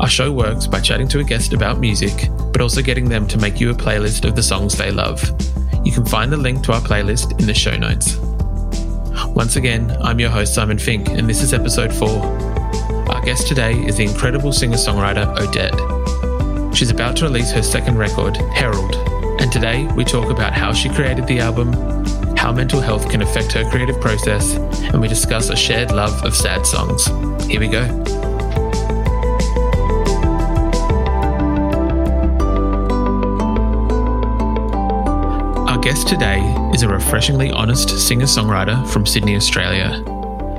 Our show works by chatting to a guest about music, but also getting them to make you a playlist of the songs they love. You can find the link to our playlist in the show notes. Once again, I'm your host, Simon Fink, and this is episode 4. Our guest today is the incredible singer songwriter Odette. She's about to release her second record, Herald, and today we talk about how she created the album, how mental health can affect her creative process, and we discuss a shared love of sad songs. Here we go. Guest today is a refreshingly honest singer songwriter from Sydney, Australia.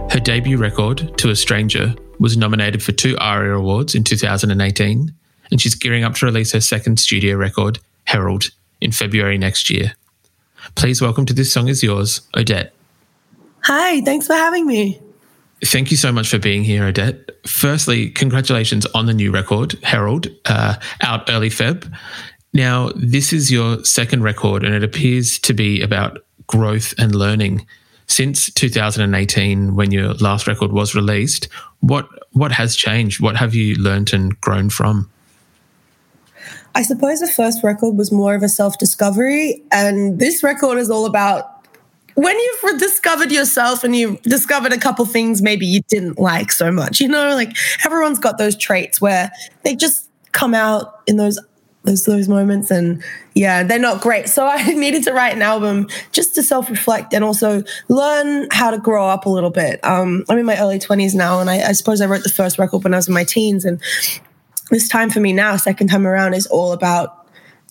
Her debut record, To a Stranger, was nominated for two ARIA Awards in 2018, and she's gearing up to release her second studio record, Herald, in February next year. Please welcome to This Song Is Yours, Odette. Hi, thanks for having me. Thank you so much for being here, Odette. Firstly, congratulations on the new record, Herald, uh, out early Feb. Now, this is your second record, and it appears to be about growth and learning. Since 2018, when your last record was released, what what has changed? What have you learned and grown from? I suppose the first record was more of a self discovery, and this record is all about when you've discovered yourself and you've discovered a couple things maybe you didn't like so much. You know, like everyone's got those traits where they just come out in those those those moments and yeah they're not great so i needed to write an album just to self-reflect and also learn how to grow up a little bit um, i'm in my early 20s now and I, I suppose i wrote the first record when i was in my teens and this time for me now second time around is all about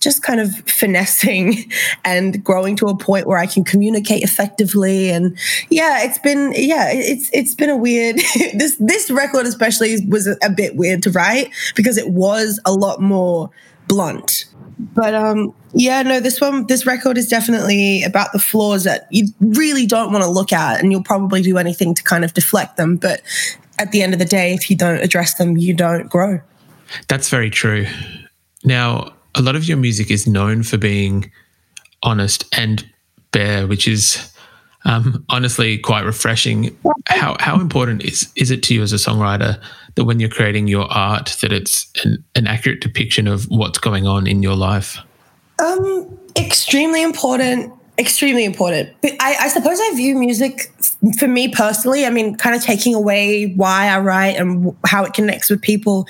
just kind of finessing and growing to a point where I can communicate effectively. And yeah, it's been yeah, it's it's been a weird this this record especially was a, a bit weird to write because it was a lot more blunt. But um, yeah, no, this one, this record is definitely about the flaws that you really don't want to look at, and you'll probably do anything to kind of deflect them. But at the end of the day, if you don't address them, you don't grow. That's very true. Now, a lot of your music is known for being honest and bare, which is um, honestly quite refreshing. How how important is is it to you as a songwriter that when you're creating your art that it's an, an accurate depiction of what's going on in your life? Um, extremely important. Extremely important. But I, I suppose I view music for me personally. I mean, kind of taking away why I write and how it connects with people,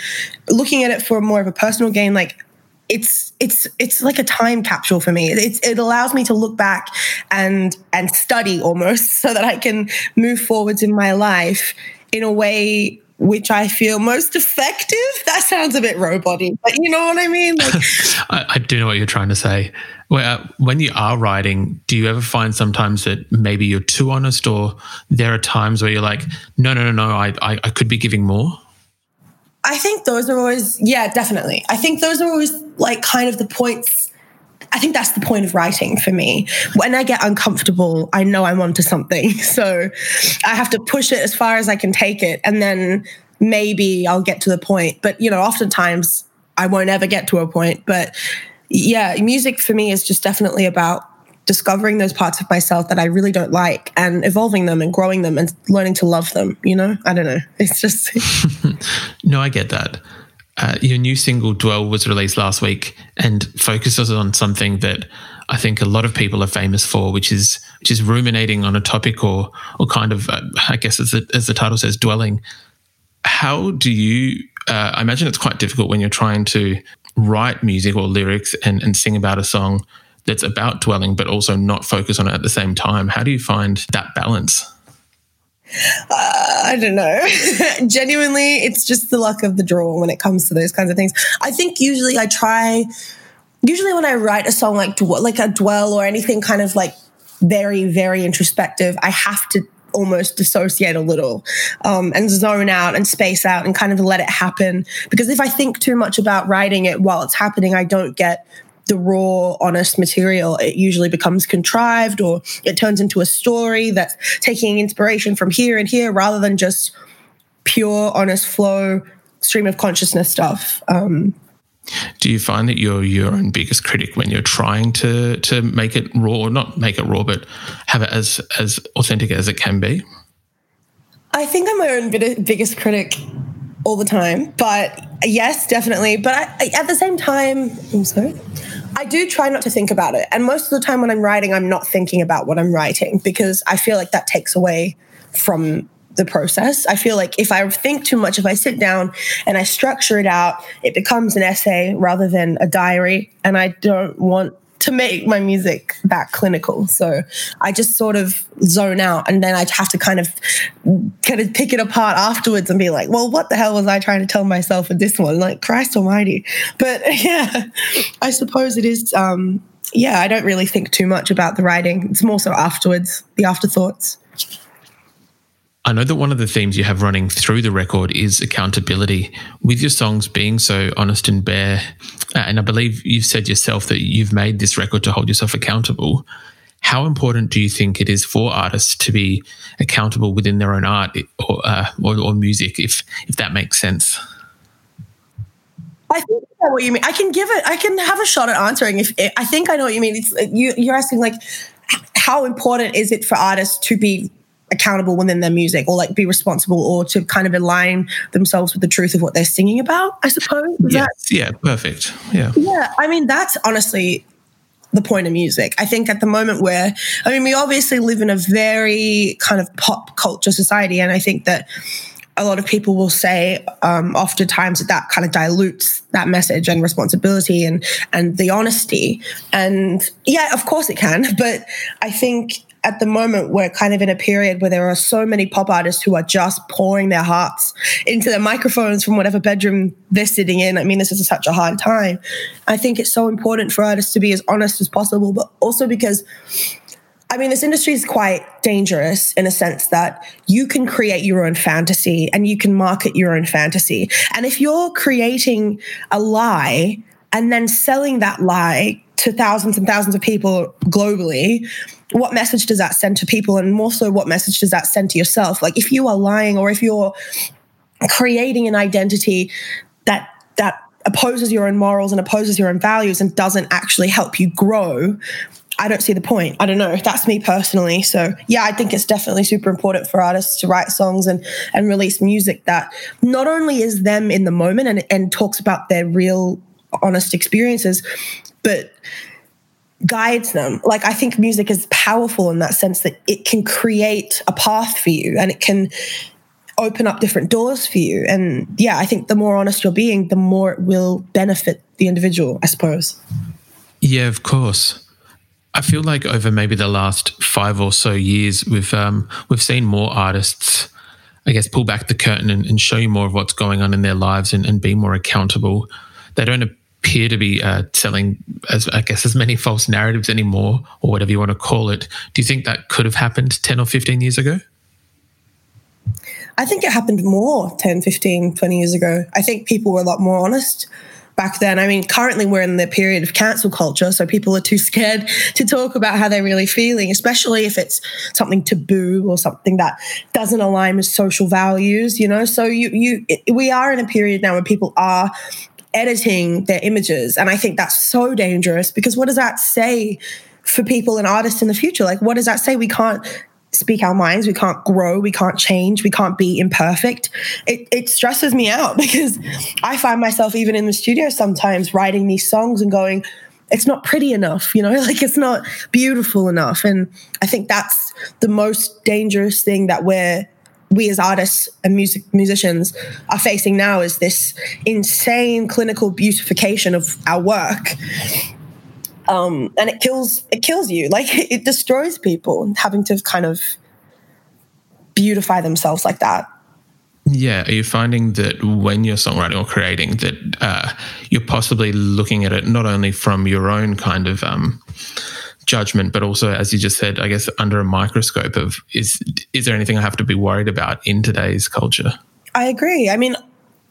looking at it for more of a personal gain. Like it's it's it's like a time capsule for me. It, it allows me to look back and and study almost so that I can move forwards in my life in a way which I feel most effective. That sounds a bit roboty, but you know what I mean. Like, I, I, do know what you're trying to say. Uh, when you are writing, do you ever find sometimes that maybe you're too honest, or there are times where you're like, no, no, no, no, I, I, I could be giving more. I think those are always, yeah, definitely. I think those are always like kind of the points. I think that's the point of writing for me. When I get uncomfortable, I know I'm onto something. So I have to push it as far as I can take it. And then maybe I'll get to the point. But, you know, oftentimes I won't ever get to a point. But yeah, music for me is just definitely about discovering those parts of myself that I really don't like and evolving them and growing them and learning to love them. You know, I don't know. It's just. no, I get that. Uh, your new single "Dwell" was released last week and focuses on something that I think a lot of people are famous for, which is which is ruminating on a topic or or kind of, uh, I guess, as the, as the title says, dwelling. How do you? Uh, I imagine it's quite difficult when you're trying to write music or lyrics and, and sing about a song that's about dwelling, but also not focus on it at the same time? How do you find that balance? Uh, I don't know. Genuinely, it's just the luck of the draw when it comes to those kinds of things. I think usually I try. Usually, when I write a song like like a dwell or anything kind of like very very introspective, I have to almost dissociate a little um, and zone out and space out and kind of let it happen. Because if I think too much about writing it while it's happening, I don't get the raw, honest material, it usually becomes contrived or it turns into a story that's taking inspiration from here and here rather than just pure, honest flow, stream of consciousness stuff. Um, do you find that you're your own biggest critic when you're trying to to make it raw, not make it raw, but have it as as authentic as it can be? I think I'm my own biggest critic all the time, but yes, definitely. But I, at the same time, I'm sorry. I do try not to think about it. And most of the time when I'm writing, I'm not thinking about what I'm writing because I feel like that takes away from the process. I feel like if I think too much, if I sit down and I structure it out, it becomes an essay rather than a diary. And I don't want to make my music that clinical. So I just sort of zone out and then I have to kind of kind of pick it apart afterwards and be like, well, what the hell was I trying to tell myself with this one? Like Christ almighty. But yeah, I suppose it is um yeah, I don't really think too much about the writing. It's more so afterwards, the afterthoughts. I know that one of the themes you have running through the record is accountability. With your songs being so honest and bare, uh, and I believe you've said yourself that you've made this record to hold yourself accountable. How important do you think it is for artists to be accountable within their own art or, uh, or, or music, if if that makes sense? I think I know what you mean. I can give it. I can have a shot at answering. If I think I know what you mean. It's, you, you're asking like, how important is it for artists to be accountable within their music or like be responsible or to kind of align themselves with the truth of what they're singing about, I suppose. Yeah, yeah, perfect. Yeah. Yeah. I mean, that's honestly the point of music. I think at the moment where, I mean, we obviously live in a very kind of pop culture society. And I think that a lot of people will say um, oftentimes that that kind of dilutes that message and responsibility and and the honesty and yeah of course it can but i think at the moment we're kind of in a period where there are so many pop artists who are just pouring their hearts into their microphones from whatever bedroom they're sitting in. I mean, this is such a hard time. I think it's so important for artists to be as honest as possible, but also because I mean, this industry is quite dangerous in a sense that you can create your own fantasy and you can market your own fantasy. And if you're creating a lie and then selling that lie to thousands and thousands of people globally, what message does that send to people? And more so, what message does that send to yourself? Like if you are lying or if you're creating an identity that that opposes your own morals and opposes your own values and doesn't actually help you grow, I don't see the point. I don't know. That's me personally. So yeah, I think it's definitely super important for artists to write songs and and release music that not only is them in the moment and, and talks about their real honest experiences, but guides them. Like I think music is powerful in that sense that it can create a path for you and it can open up different doors for you. And yeah, I think the more honest you're being, the more it will benefit the individual, I suppose. Yeah, of course. I feel like over maybe the last five or so years, we've um, we've seen more artists, I guess, pull back the curtain and, and show you more of what's going on in their lives and, and be more accountable. They don't appear to be uh, selling, as I guess, as many false narratives anymore, or whatever you want to call it. Do you think that could have happened 10 or 15 years ago? I think it happened more 10, 15, 20 years ago. I think people were a lot more honest back then. I mean, currently we're in the period of cancel culture, so people are too scared to talk about how they're really feeling, especially if it's something taboo or something that doesn't align with social values, you know? So you you we are in a period now where people are editing their images. And I think that's so dangerous because what does that say for people and artists in the future? Like, what does that say? We can't speak our minds, we can't grow, we can't change, we can't be imperfect. It, it stresses me out because I find myself even in the studio sometimes writing these songs and going, it's not pretty enough, you know, like it's not beautiful enough. And I think that's the most dangerous thing that we're we as artists and music musicians are facing now is this insane clinical beautification of our work. Um, and it kills it kills you. Like it destroys people having to kind of beautify themselves like that. Yeah, are you finding that when you're songwriting or creating that uh, you're possibly looking at it not only from your own kind of um, judgment, but also, as you just said, I guess under a microscope of is is there anything I have to be worried about in today's culture? I agree. I mean,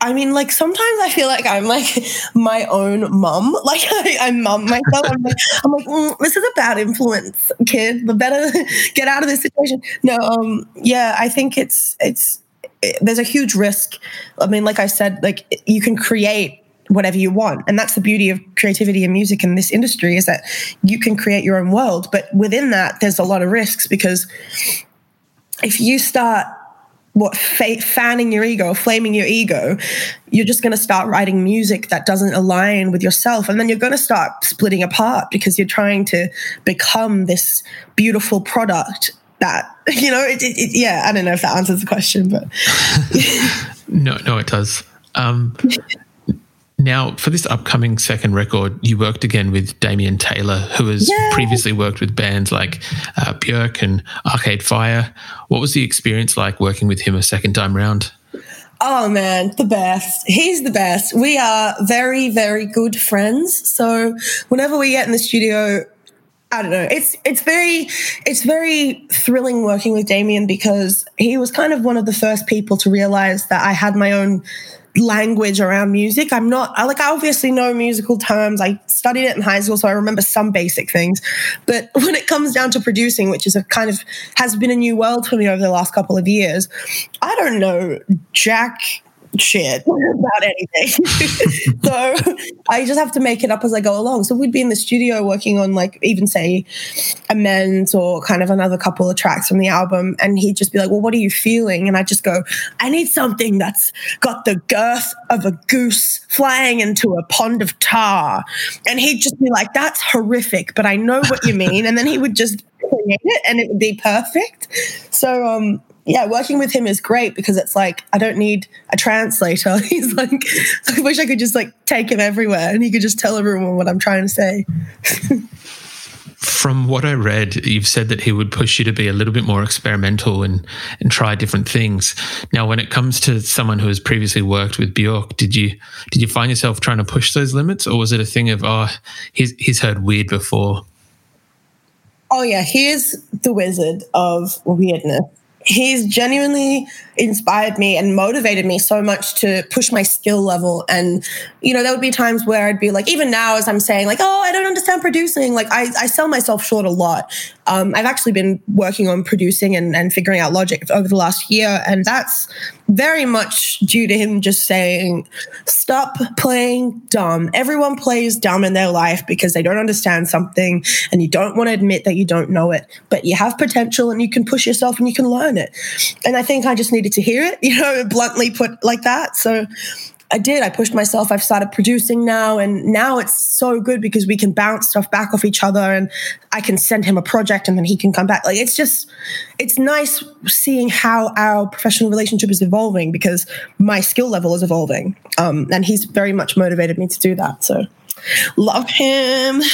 I mean, like sometimes I feel like I'm like my own mom. Like I, I mom myself. I'm like, I'm like mm, this is a bad influence, kid. The better get out of this situation. No, um, yeah, I think it's it's it, there's a huge risk. I mean, like I said, like you can create whatever you want, and that's the beauty of creativity and music in this industry is that you can create your own world. But within that, there's a lot of risks because if you start what fa- fanning your ego, flaming your ego, you're just going to start writing music that doesn't align with yourself, and then you're going to start splitting apart because you're trying to become this beautiful product that you know. It, it, it, yeah, I don't know if that answers the question, but no, no, it does. Um, now, for this upcoming second record, you worked again with Damian Taylor, who has yeah. previously worked with bands like uh, Björk and Arcade Fire. What was the experience like working with him a second time round? Oh man, the best. He's the best. We are very, very good friends. So whenever we get in the studio, I don't know. It's it's very it's very thrilling working with Damian because he was kind of one of the first people to realize that I had my own language around music. I'm not, I like, I obviously know musical terms. I studied it in high school, so I remember some basic things. But when it comes down to producing, which is a kind of has been a new world for me over the last couple of years, I don't know jack shit about anything. so I just have to make it up as I go along. So we'd be in the studio working on like even say amends or kind of another couple of tracks from the album. And he'd just be like, Well, what are you feeling? And I just go, I need something that's got the girth of a goose flying into a pond of tar. And he'd just be like, That's horrific, but I know what you mean. And then he would just create it and it would be perfect. So um yeah, working with him is great because it's like I don't need a translator. He's like, I wish I could just like take him everywhere and he could just tell everyone what I'm trying to say. From what I read, you've said that he would push you to be a little bit more experimental and and try different things. Now, when it comes to someone who has previously worked with Björk, did you did you find yourself trying to push those limits, or was it a thing of oh, he's he's heard weird before? Oh yeah, he is the wizard of weirdness he's genuinely inspired me and motivated me so much to push my skill level. And, you know, there would be times where I'd be like, even now, as I'm saying, like, oh, I don't understand producing, like, I, I sell myself short a lot. Um, I've actually been working on producing and, and figuring out logic over the last year. And that's very much due to him just saying, stop playing dumb. Everyone plays dumb in their life because they don't understand something and you don't want to admit that you don't know it, but you have potential and you can push yourself and you can learn it. And I think I just needed to hear it, you know, bluntly put like that. So I did. I pushed myself. I've started producing now, and now it's so good because we can bounce stuff back off each other, and I can send him a project, and then he can come back. Like it's just, it's nice seeing how our professional relationship is evolving because my skill level is evolving, um, and he's very much motivated me to do that. So love him.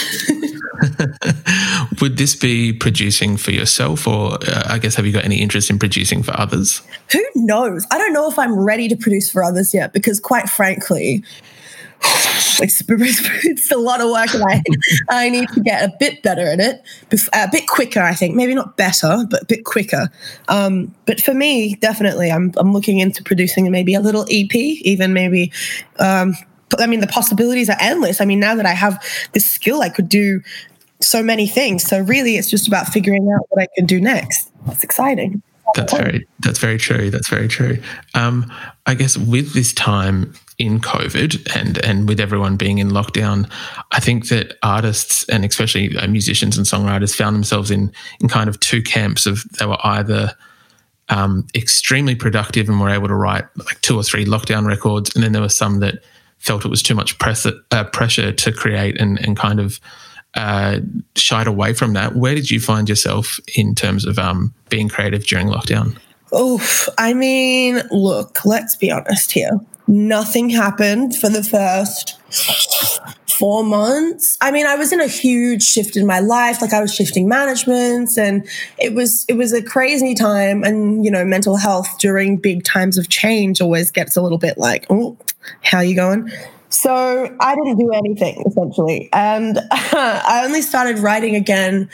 Would this be producing for yourself, or uh, I guess have you got any interest in producing for others? Who knows? I don't know if I'm ready to produce for others yet, because quite frankly, it's, it's a lot of work, and I, I need to get a bit better at it, a bit quicker. I think maybe not better, but a bit quicker. Um, but for me, definitely, I'm I'm looking into producing maybe a little EP, even maybe. Um, I mean, the possibilities are endless. I mean, now that I have this skill, I could do so many things. So really, it's just about figuring out what I can do next. It's exciting. That's very that's very true. That's very true. Um, I guess with this time in COVID and and with everyone being in lockdown, I think that artists and especially uh, musicians and songwriters found themselves in in kind of two camps of they were either um, extremely productive and were able to write like two or three lockdown records, and then there were some that felt it was too much press, uh, pressure to create and, and kind of uh, shied away from that. Where did you find yourself in terms of um, being creative during lockdown? Oof. I mean, look, let's be honest here. Nothing happened for the first four months. I mean, I was in a huge shift in my life. Like I was shifting managements and it was it was a crazy time. And, you know, mental health during big times of change always gets a little bit like, oh, how you going? So I didn't do anything essentially. And I only started writing again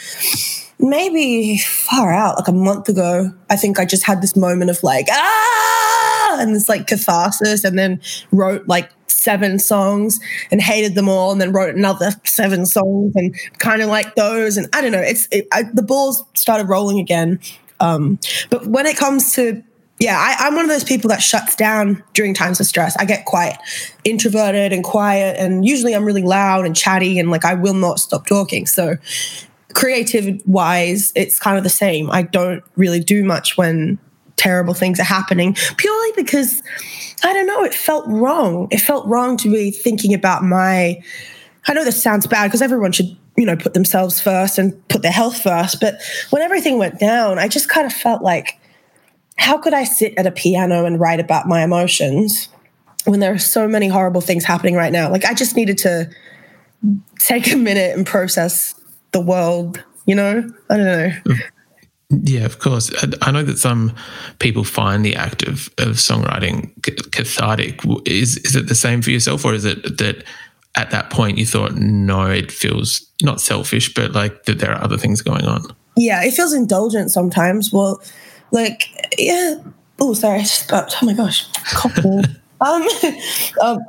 maybe far out, like a month ago. I think I just had this moment of like, ah, and this like catharsis, and then wrote like seven songs and hated them all, and then wrote another seven songs and kind of like those. And I don't know, it's it, I, the balls started rolling again. Um, but when it comes to yeah, I, am one of those people that shuts down during times of stress. I get quite introverted and quiet, and usually I'm really loud and chatty, and like I will not stop talking. So, creative wise, it's kind of the same. I don't really do much when terrible things are happening, purely because I don't know, it felt wrong. It felt wrong to be thinking about my. I know this sounds bad because everyone should you know put themselves first and put their health first but when everything went down i just kind of felt like how could I sit at a piano and write about my emotions when there are so many horrible things happening right now? Like, I just needed to take a minute and process the world, you know? I don't know. Yeah, of course. I know that some people find the act of, of songwriting cathartic. Is is it the same for yourself, or is it that at that point you thought, no, it feels not selfish, but like that there are other things going on? Yeah, it feels indulgent sometimes. Well, like, yeah. Oh, sorry. I But, oh my gosh. um, um,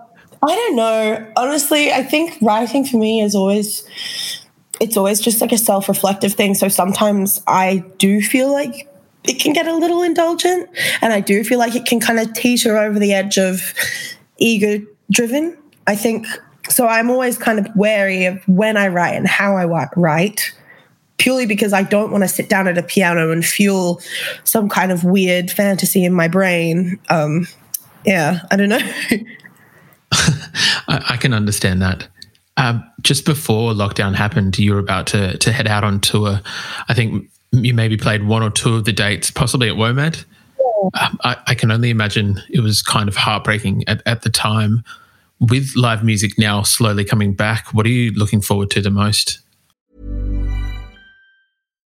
I don't know. Honestly, I think writing for me is always it's always just like a self-reflective thing. So sometimes I do feel like it can get a little indulgent and I do feel like it can kind of teeter over the edge of ego driven. I think so I'm always kind of wary of when I write and how I write purely because I don't want to sit down at a piano and fuel some kind of weird fantasy in my brain. Um, yeah, I don't know. I, I, can understand that. Um, just before lockdown happened, you were about to to head out on tour. I think you maybe played one or two of the dates, possibly at WOMAD. Yeah. Um, I, I, can only imagine it was kind of heartbreaking at, at the time. With live music now slowly coming back, what are you looking forward to the most?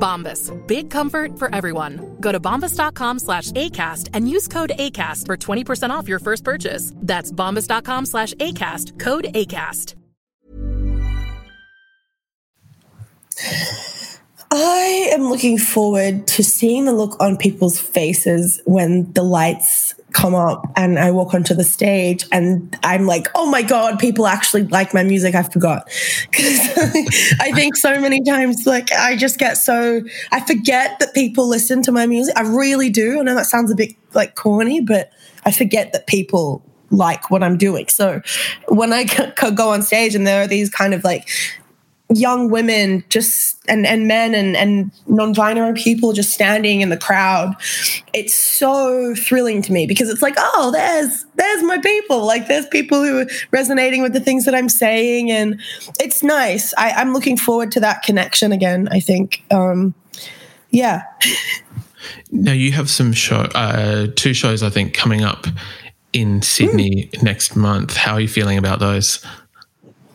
Bombas. Big comfort for everyone. Go to bombas.com slash ACAST and use code ACAST for 20% off your first purchase. That's bombas.com slash ACAST. Code ACAST. I am looking forward to seeing the look on people's faces when the lights come up and I walk onto the stage and I'm like, oh my God, people actually like my music. I forgot. Because I think so many times, like, I just get so, I forget that people listen to my music. I really do. I know that sounds a bit like corny, but I forget that people like what I'm doing. So when I go on stage and there are these kind of like young women just and and men and and non-binary people just standing in the crowd. It's so thrilling to me because it's like oh there's there's my people. Like there's people who are resonating with the things that i'm saying. And it's nice. I, i'm looking forward to that connection again i think. Um yeah. Now you have some show uh two shows i think coming up in sydney mm. next month. How are you feeling about those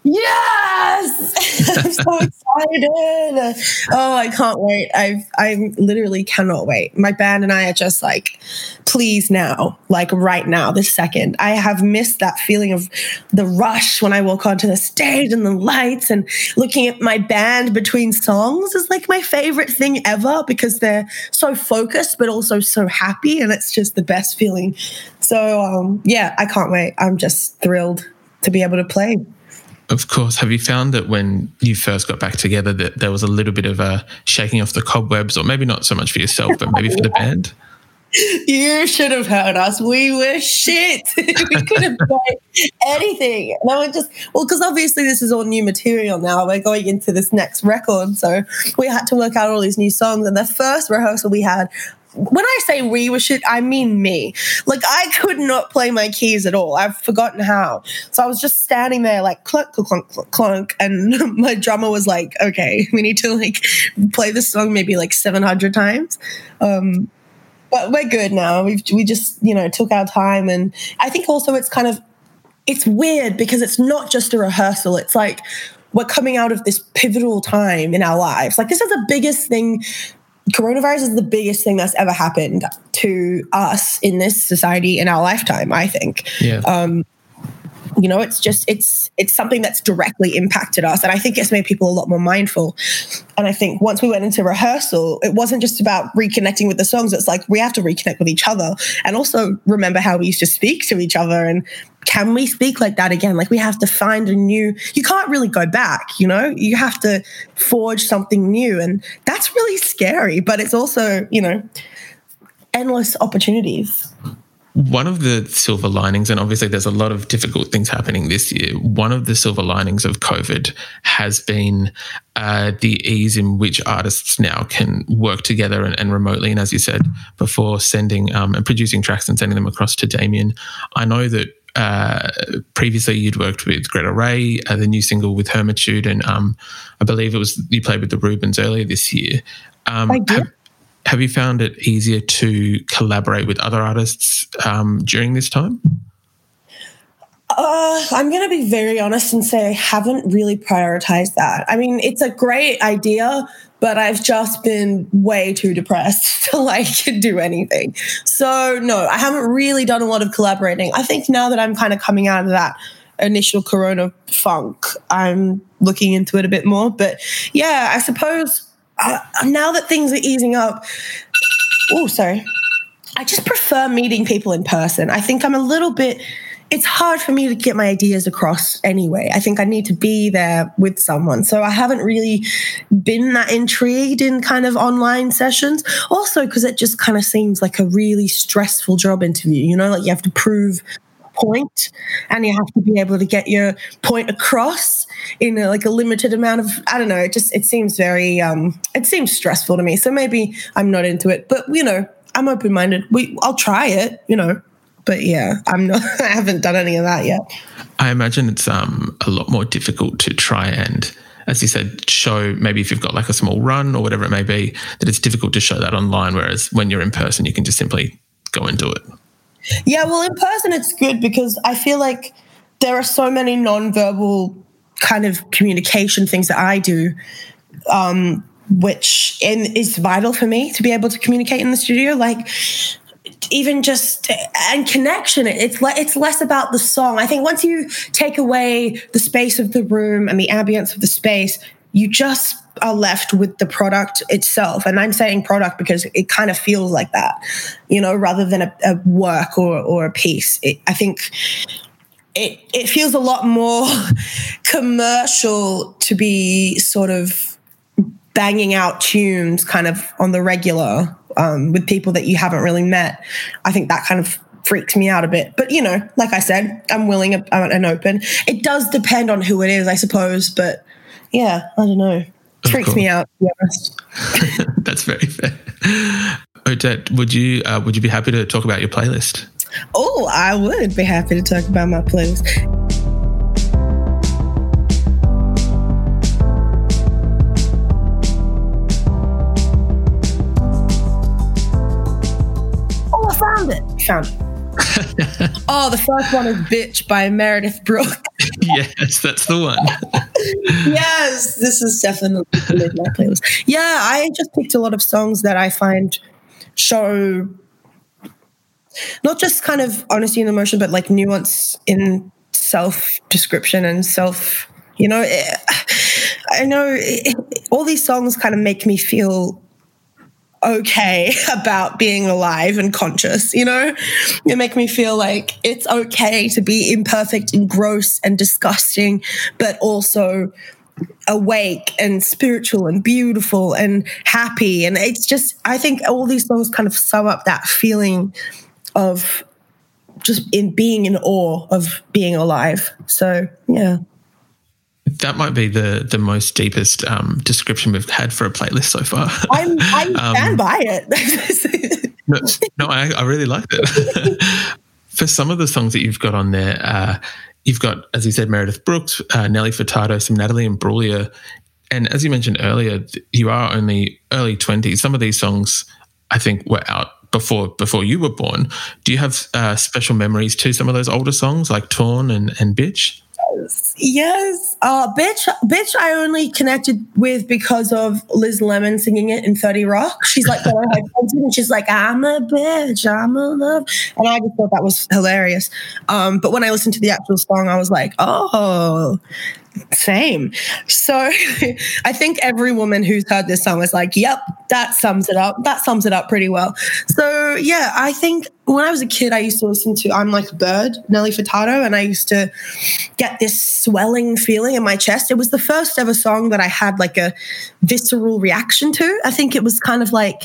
Yes! I'm so excited. Oh, I can't wait. I I literally cannot wait. My band and I are just like, please now, like right now, this second. I have missed that feeling of the rush when I walk onto the stage and the lights and looking at my band between songs is like my favorite thing ever because they're so focused but also so happy and it's just the best feeling. So um, yeah, I can't wait. I'm just thrilled to be able to play. Of course. Have you found that when you first got back together that there was a little bit of a shaking off the cobwebs, or maybe not so much for yourself, but maybe for the band? You should have heard us. We were shit. we couldn't play anything. And I would just, well, because obviously this is all new material now. We're going into this next record. So we had to work out all these new songs. And the first rehearsal we had, when I say we were shit, I mean me. Like I could not play my keys at all. I've forgotten how. So I was just standing there like clunk, clunk, clunk, clunk, and my drummer was like, "Okay, we need to like play this song maybe like seven hundred times." Um, but we're good now. We've we just you know took our time, and I think also it's kind of it's weird because it's not just a rehearsal. It's like we're coming out of this pivotal time in our lives. Like this is the biggest thing coronavirus is the biggest thing that's ever happened to us in this society in our lifetime i think. Yeah. um, you know it's just it's it's something that's directly impacted us. And i think it's made people a lot more mindful. And i think once we went into rehearsal it wasn't just about reconnecting with the songs. It's like we have to reconnect with each other and also remember how we used to speak to each other and can we speak like that again like we have to find a new you can't really go back you know you have to forge something new and that's really scary but it's also you know endless opportunities one of the silver linings, and obviously there's a lot of difficult things happening this year. One of the silver linings of COVID has been uh, the ease in which artists now can work together and, and remotely. And as you said before, sending um, and producing tracks and sending them across to Damian. I know that uh, previously you'd worked with Greta Ray, uh, the new single with Hermitude, and um, I believe it was you played with the Rubens earlier this year. Um, I did. Have, have you found it easier to collaborate with other artists um, during this time? Uh, I'm going to be very honest and say I haven't really prioritized that. I mean, it's a great idea, but I've just been way too depressed to like do anything. So, no, I haven't really done a lot of collaborating. I think now that I'm kind of coming out of that initial corona funk, I'm looking into it a bit more. But yeah, I suppose uh, now that things are easing up, oh, sorry. I just prefer meeting people in person. I think I'm a little bit, it's hard for me to get my ideas across anyway. I think I need to be there with someone. So I haven't really been that intrigued in kind of online sessions. Also, because it just kind of seems like a really stressful job interview. You know, like you have to prove point and you have to be able to get your point across in a, like a limited amount of i don't know it just it seems very um it seems stressful to me so maybe i'm not into it but you know i'm open-minded we i'll try it you know but yeah i'm not i haven't done any of that yet i imagine it's um a lot more difficult to try and as you said, show maybe if you've got like a small run or whatever it may be, that it's difficult to show that online. Whereas when you're in person, you can just simply go and do it. Yeah, well, in person it's good because I feel like there are so many non-verbal kind of communication things that I do, um, which in, is vital for me to be able to communicate in the studio. Like even just and connection it's le- it's less about the song i think once you take away the space of the room and the ambience of the space you just are left with the product itself. And I'm saying product because it kind of feels like that, you know, rather than a, a work or, or a piece. It, I think it, it feels a lot more commercial to be sort of banging out tunes kind of on the regular um, with people that you haven't really met. I think that kind of freaks me out a bit. But you know, like I said, I'm willing and open. It does depend on who it is, I suppose. But yeah, I don't know. Freaks me out. To be honest. That's very fair. Odette, would you uh, would you be happy to talk about your playlist? Oh, I would be happy to talk about my playlist. Found it. Found it. oh, the first one is Bitch by Meredith Brooks. yes, that's the one. yes, this is definitely my playlist. Yeah, I just picked a lot of songs that I find show not just kind of honesty and emotion, but like nuance in self description and self. You know, it, I know it, all these songs kind of make me feel okay about being alive and conscious, you know? They make me feel like it's okay to be imperfect and gross and disgusting, but also awake and spiritual and beautiful and happy. And it's just, I think all these songs kind of sum up that feeling of just in being in awe of being alive. So, yeah. That might be the the most deepest um, description we've had for a playlist so far. I'm, I stand by it. no, no I, I really liked it. for some of the songs that you've got on there, uh, you've got, as you said, Meredith Brooks, uh, Nelly Furtado, some Natalie and Imbruglia. And as you mentioned earlier, you are only early 20s. Some of these songs, I think, were out before before you were born. Do you have uh, special memories to some of those older songs like Torn and, and Bitch? Yes. Uh, bitch, bitch, I only connected with because of Liz Lemon singing it in 30 Rock. She's like, headphones and she's like, I'm a bitch, I'm a love. And I just thought that was hilarious. Um, but when I listened to the actual song, I was like, oh, same. So I think every woman who's heard this song is like, yep, that sums it up. That sums it up pretty well. So yeah, I think when I was a kid, I used to listen to I'm Like a Bird, Nelly Furtado, and I used to get this swelling feeling in my chest. It was the first ever song that I had like a visceral reaction to. I think it was kind of like,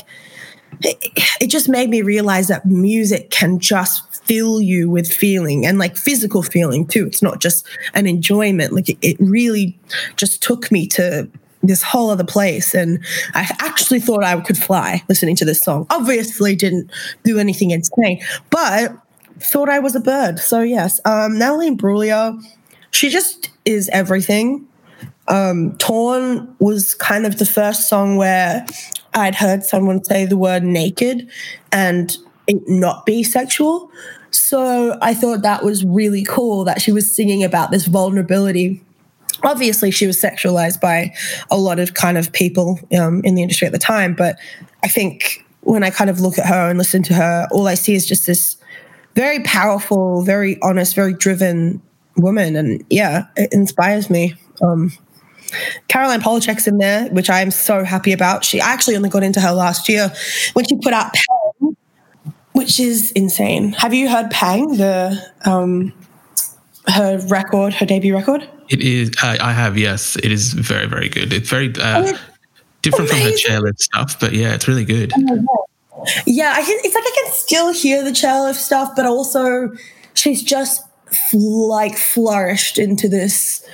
it just made me realize that music can just fill you with feeling and like physical feeling too. It's not just an enjoyment. Like it, really just took me to this whole other place. And I actually thought I could fly listening to this song. Obviously, didn't do anything insane, but thought I was a bird. So, yes, um, Natalie Imbruglia, she just is everything. Um, Torn was kind of the first song where I'd heard someone say the word naked and it not be sexual. So I thought that was really cool that she was singing about this vulnerability. Obviously, she was sexualized by a lot of kind of people um, in the industry at the time, but I think when I kind of look at her and listen to her, all I see is just this very powerful, very honest, very driven woman. And yeah, it inspires me. Um, Caroline Polachek's in there, which I am so happy about. She I actually only got into her last year when she put out which is insane. Have you heard Pang, the um, her record, her debut record? It is. I, I have. Yes, it is very, very good. It's very uh, different from her chairlift stuff, but yeah, it's really good. Yeah, I can, it's like I can still hear the chairlift stuff, but also she's just like flourished into this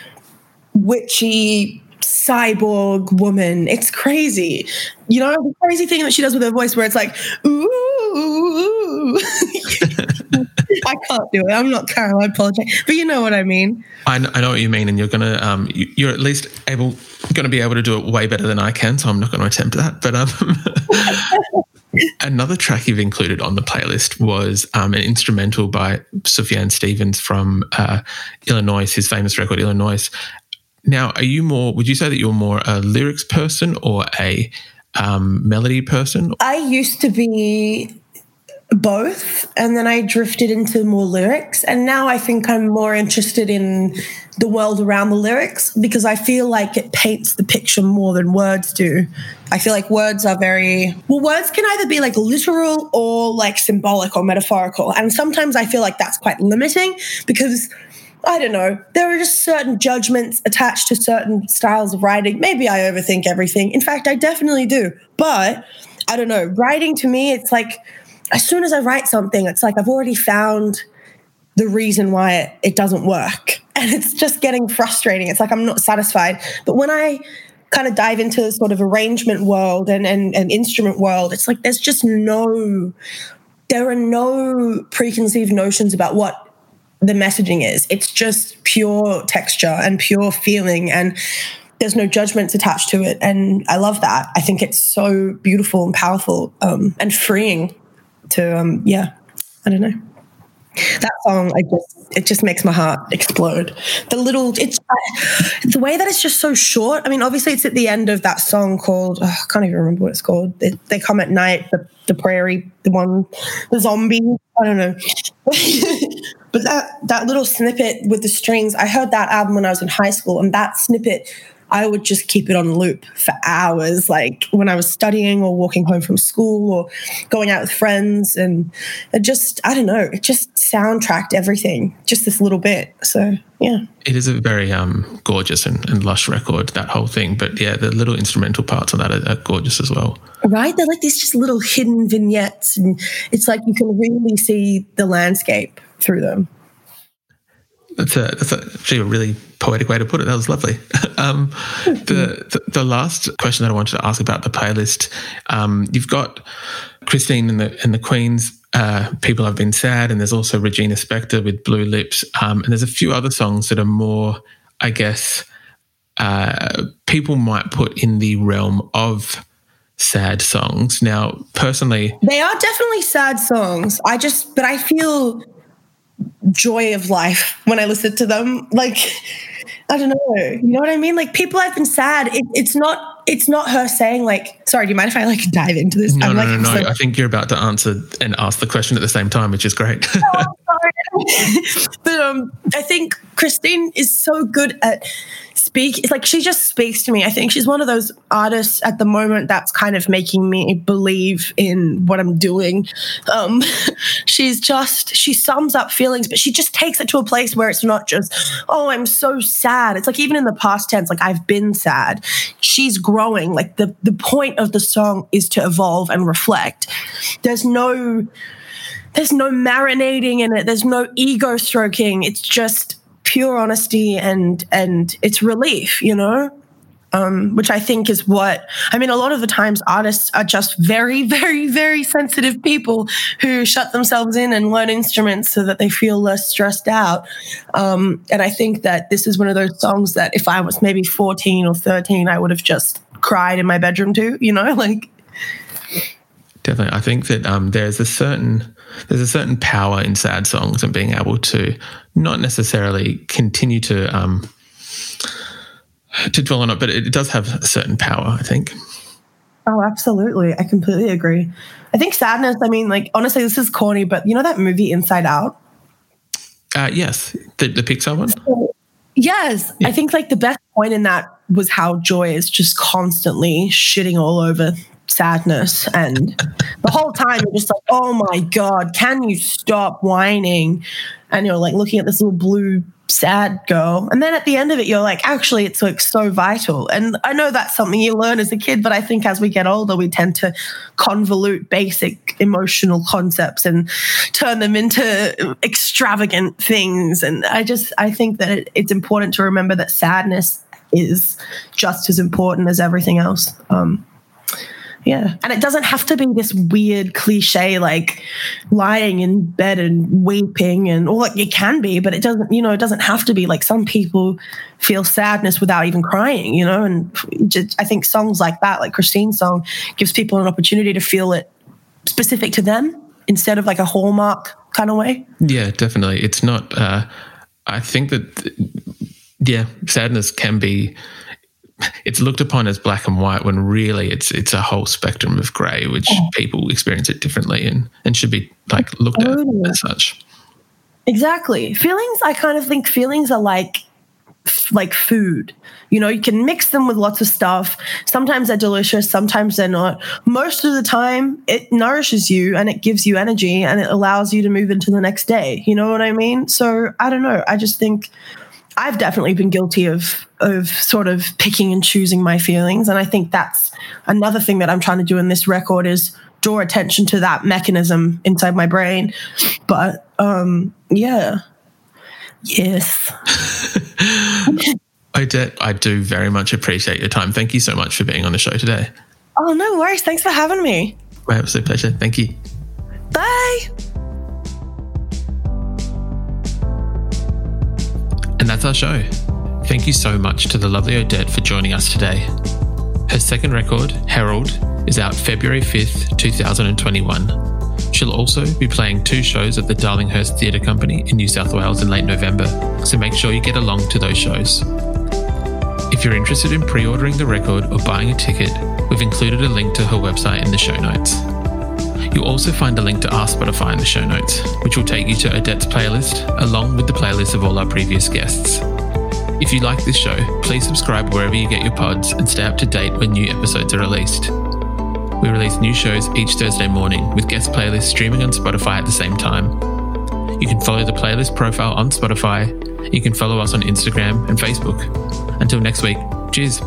witchy cyborg woman. It's crazy. You know, the crazy thing that she does with her voice where it's like, ooh. I can't do it. I'm not Carol. I apologize, but you know what I mean. I, kn- I know what you mean, and you're gonna um, you, you're at least able going to be able to do it way better than I can, so I'm not going to attempt that. But um, another track you've included on the playlist was um, an instrumental by Sufjan Stevens from uh, Illinois, his famous record Illinois. Now, are you more? Would you say that you're more a lyrics person or a um, melody person? I used to be both, and then I drifted into more lyrics. And now I think I'm more interested in the world around the lyrics because I feel like it paints the picture more than words do. I feel like words are very well, words can either be like literal or like symbolic or metaphorical. And sometimes I feel like that's quite limiting because I don't know. There are just certain judgments attached to certain styles of writing. Maybe I overthink everything. In fact, I definitely do. But I don't know. Writing to me, it's like as soon as I write something, it's like I've already found the reason why it, doesn't work. and it's just getting frustrating. It's like I'm not satisfied. But when I kind of dive into the sort of arrangement world and, and, and instrument world, it's like there's just no, there are no preconceived notions about what the messaging is. It's just pure texture and pure feeling and there's no judgments attached to it. And I love that. I think it's so beautiful and powerful um, and freeing to, um, yeah, I don't know. That song i just it just makes my heart explode. The little it's the way that it's just so short i mean obviously it's at the end of that song called oh, i can't even remember what it's called. They, come at night the, the prairie the one the zombie i don't know. But that that little snippet with the strings i heard that album when i was in high school and that snippet I would just keep it on loop for hours, like when I was studying or walking home from school or going out with friends. And it just, I don't know, it just soundtracked everything, just this little bit. So, yeah. It is a very um, gorgeous and, and, lush record, that whole thing. But yeah, the little instrumental parts on that are, are gorgeous as well. Right? They're like these just little hidden vignettes. And it's like you can really see the landscape through them. That's, a, that's actually a really poetic way to put it. That was lovely. um, the, the, the last question that I wanted to ask about the playlist, um, you've got Christine and the and the Queens. Uh, People have been sad, and there's also Regina Spektor with Blue Lips, um, and there's a few other songs that are more, I guess, uh, people might put in the realm of sad songs. Now, personally, they are definitely sad songs. I just, but I feel joy of life when I listen to them. Like, I don't know, you know what I mean? Like, people have been sad. It, it's not. It's not her saying like, "Sorry, do you mind if I like dive into this?" No, I'm no, like, no, no. So- I think you're about to answer and ask the question at the same time, which is great. oh, but um, I think Christine is so good at speak it's like she just speaks to me i think. She's one of those artists at the moment that's kind of making me believe in what i'm doing. Um, she's just she sums up feelings but she just takes it to a place where it's not just oh i'm so sad. It's like even in the past tense like i've been sad. She's growing like the the point of the song is to evolve and reflect. There's no there's no marinating in it. There's no ego stroking. It's just pure honesty and and it's relief, you know. Um, which I think is what I mean. A lot of the times, artists are just very, very, very sensitive people who shut themselves in and learn instruments so that they feel less stressed out. Um, and I think that this is one of those songs that if I was maybe 14 or 13, I would have just cried in my bedroom too, you know, like. Definitely. I think that um, there's a certain there's a certain power in sad songs and being able to not necessarily continue to um, to dwell on it, but it does have a certain power. I think. Oh, absolutely! I completely agree. I think sadness. I mean, like honestly, this is corny, but you know that movie Inside Out. Uh, yes, the, the Pixar one. So, yes, yeah. I think like the best point in that was how joy is just constantly shitting all over sadness. And the whole time you're just like oh my god can you stop whining? And you're like looking at this little blue sad girl. And then at the end of it you're like actually it's like so vital. And i know that's something you learn as a kid but i think as we get older we tend to convolute basic emotional concepts and turn them into extravagant things. And i just i think that it, it's important to remember that sadness is just as important as everything else. Um, yeah. And it doesn't have to be this weird cliche like lying in bed and weeping and all it can be, but it doesn't, you know, it doesn't have to be like some people feel sadness without even crying, you know, and just, I think songs like that, like Christine's song, gives people an opportunity to feel it specific to them instead of like a hallmark kind of way. Yeah, definitely. It's not, uh, I think that, yeah, sadness can be it's looked upon as black and white when really it's it's a whole spectrum of grey, which oh. people experience it differently and and should be like looked at as such. Exactly. Feelings, I kind of think feelings are like like food. You know, you can mix them with lots of stuff. Sometimes they're delicious, sometimes they're not. Most of the time, it nourishes you and it gives you energy and it allows you to move into the next day. You know what I mean? So I don't know. I just think I've definitely been guilty of of sort of picking and choosing my feelings, and I think that's another thing that I'm trying to do in this record is draw attention to that mechanism inside my brain. But um, yeah, Yes. Odette, I do very much appreciate your time. Thank you so much for being on the show today. Oh, no worries. Thanks for having me. My absolute pleasure. Thank you. Bye. And that's our show. Thank you so much to the lovely Odette for joining us today. Her second record, Herald, is out February 5th, 2021. She'll also be playing two shows at the Darlinghurst Theatre Company in New South Wales in late November, so make sure you get along to those shows. If you're interested in pre ordering the record or buying a ticket, we've included a link to her website in the show notes. You'll also find a link to our Spotify in the show notes, which will take you to Odette's playlist, along with the playlist of all our previous guests. If you like this show, please subscribe wherever you get your pods and stay up to date when new episodes are released. We release new shows each Thursday morning with guest playlists streaming on Spotify at the same time. You can follow the playlist profile on Spotify. You can follow us on Instagram and Facebook. Until next week, cheers.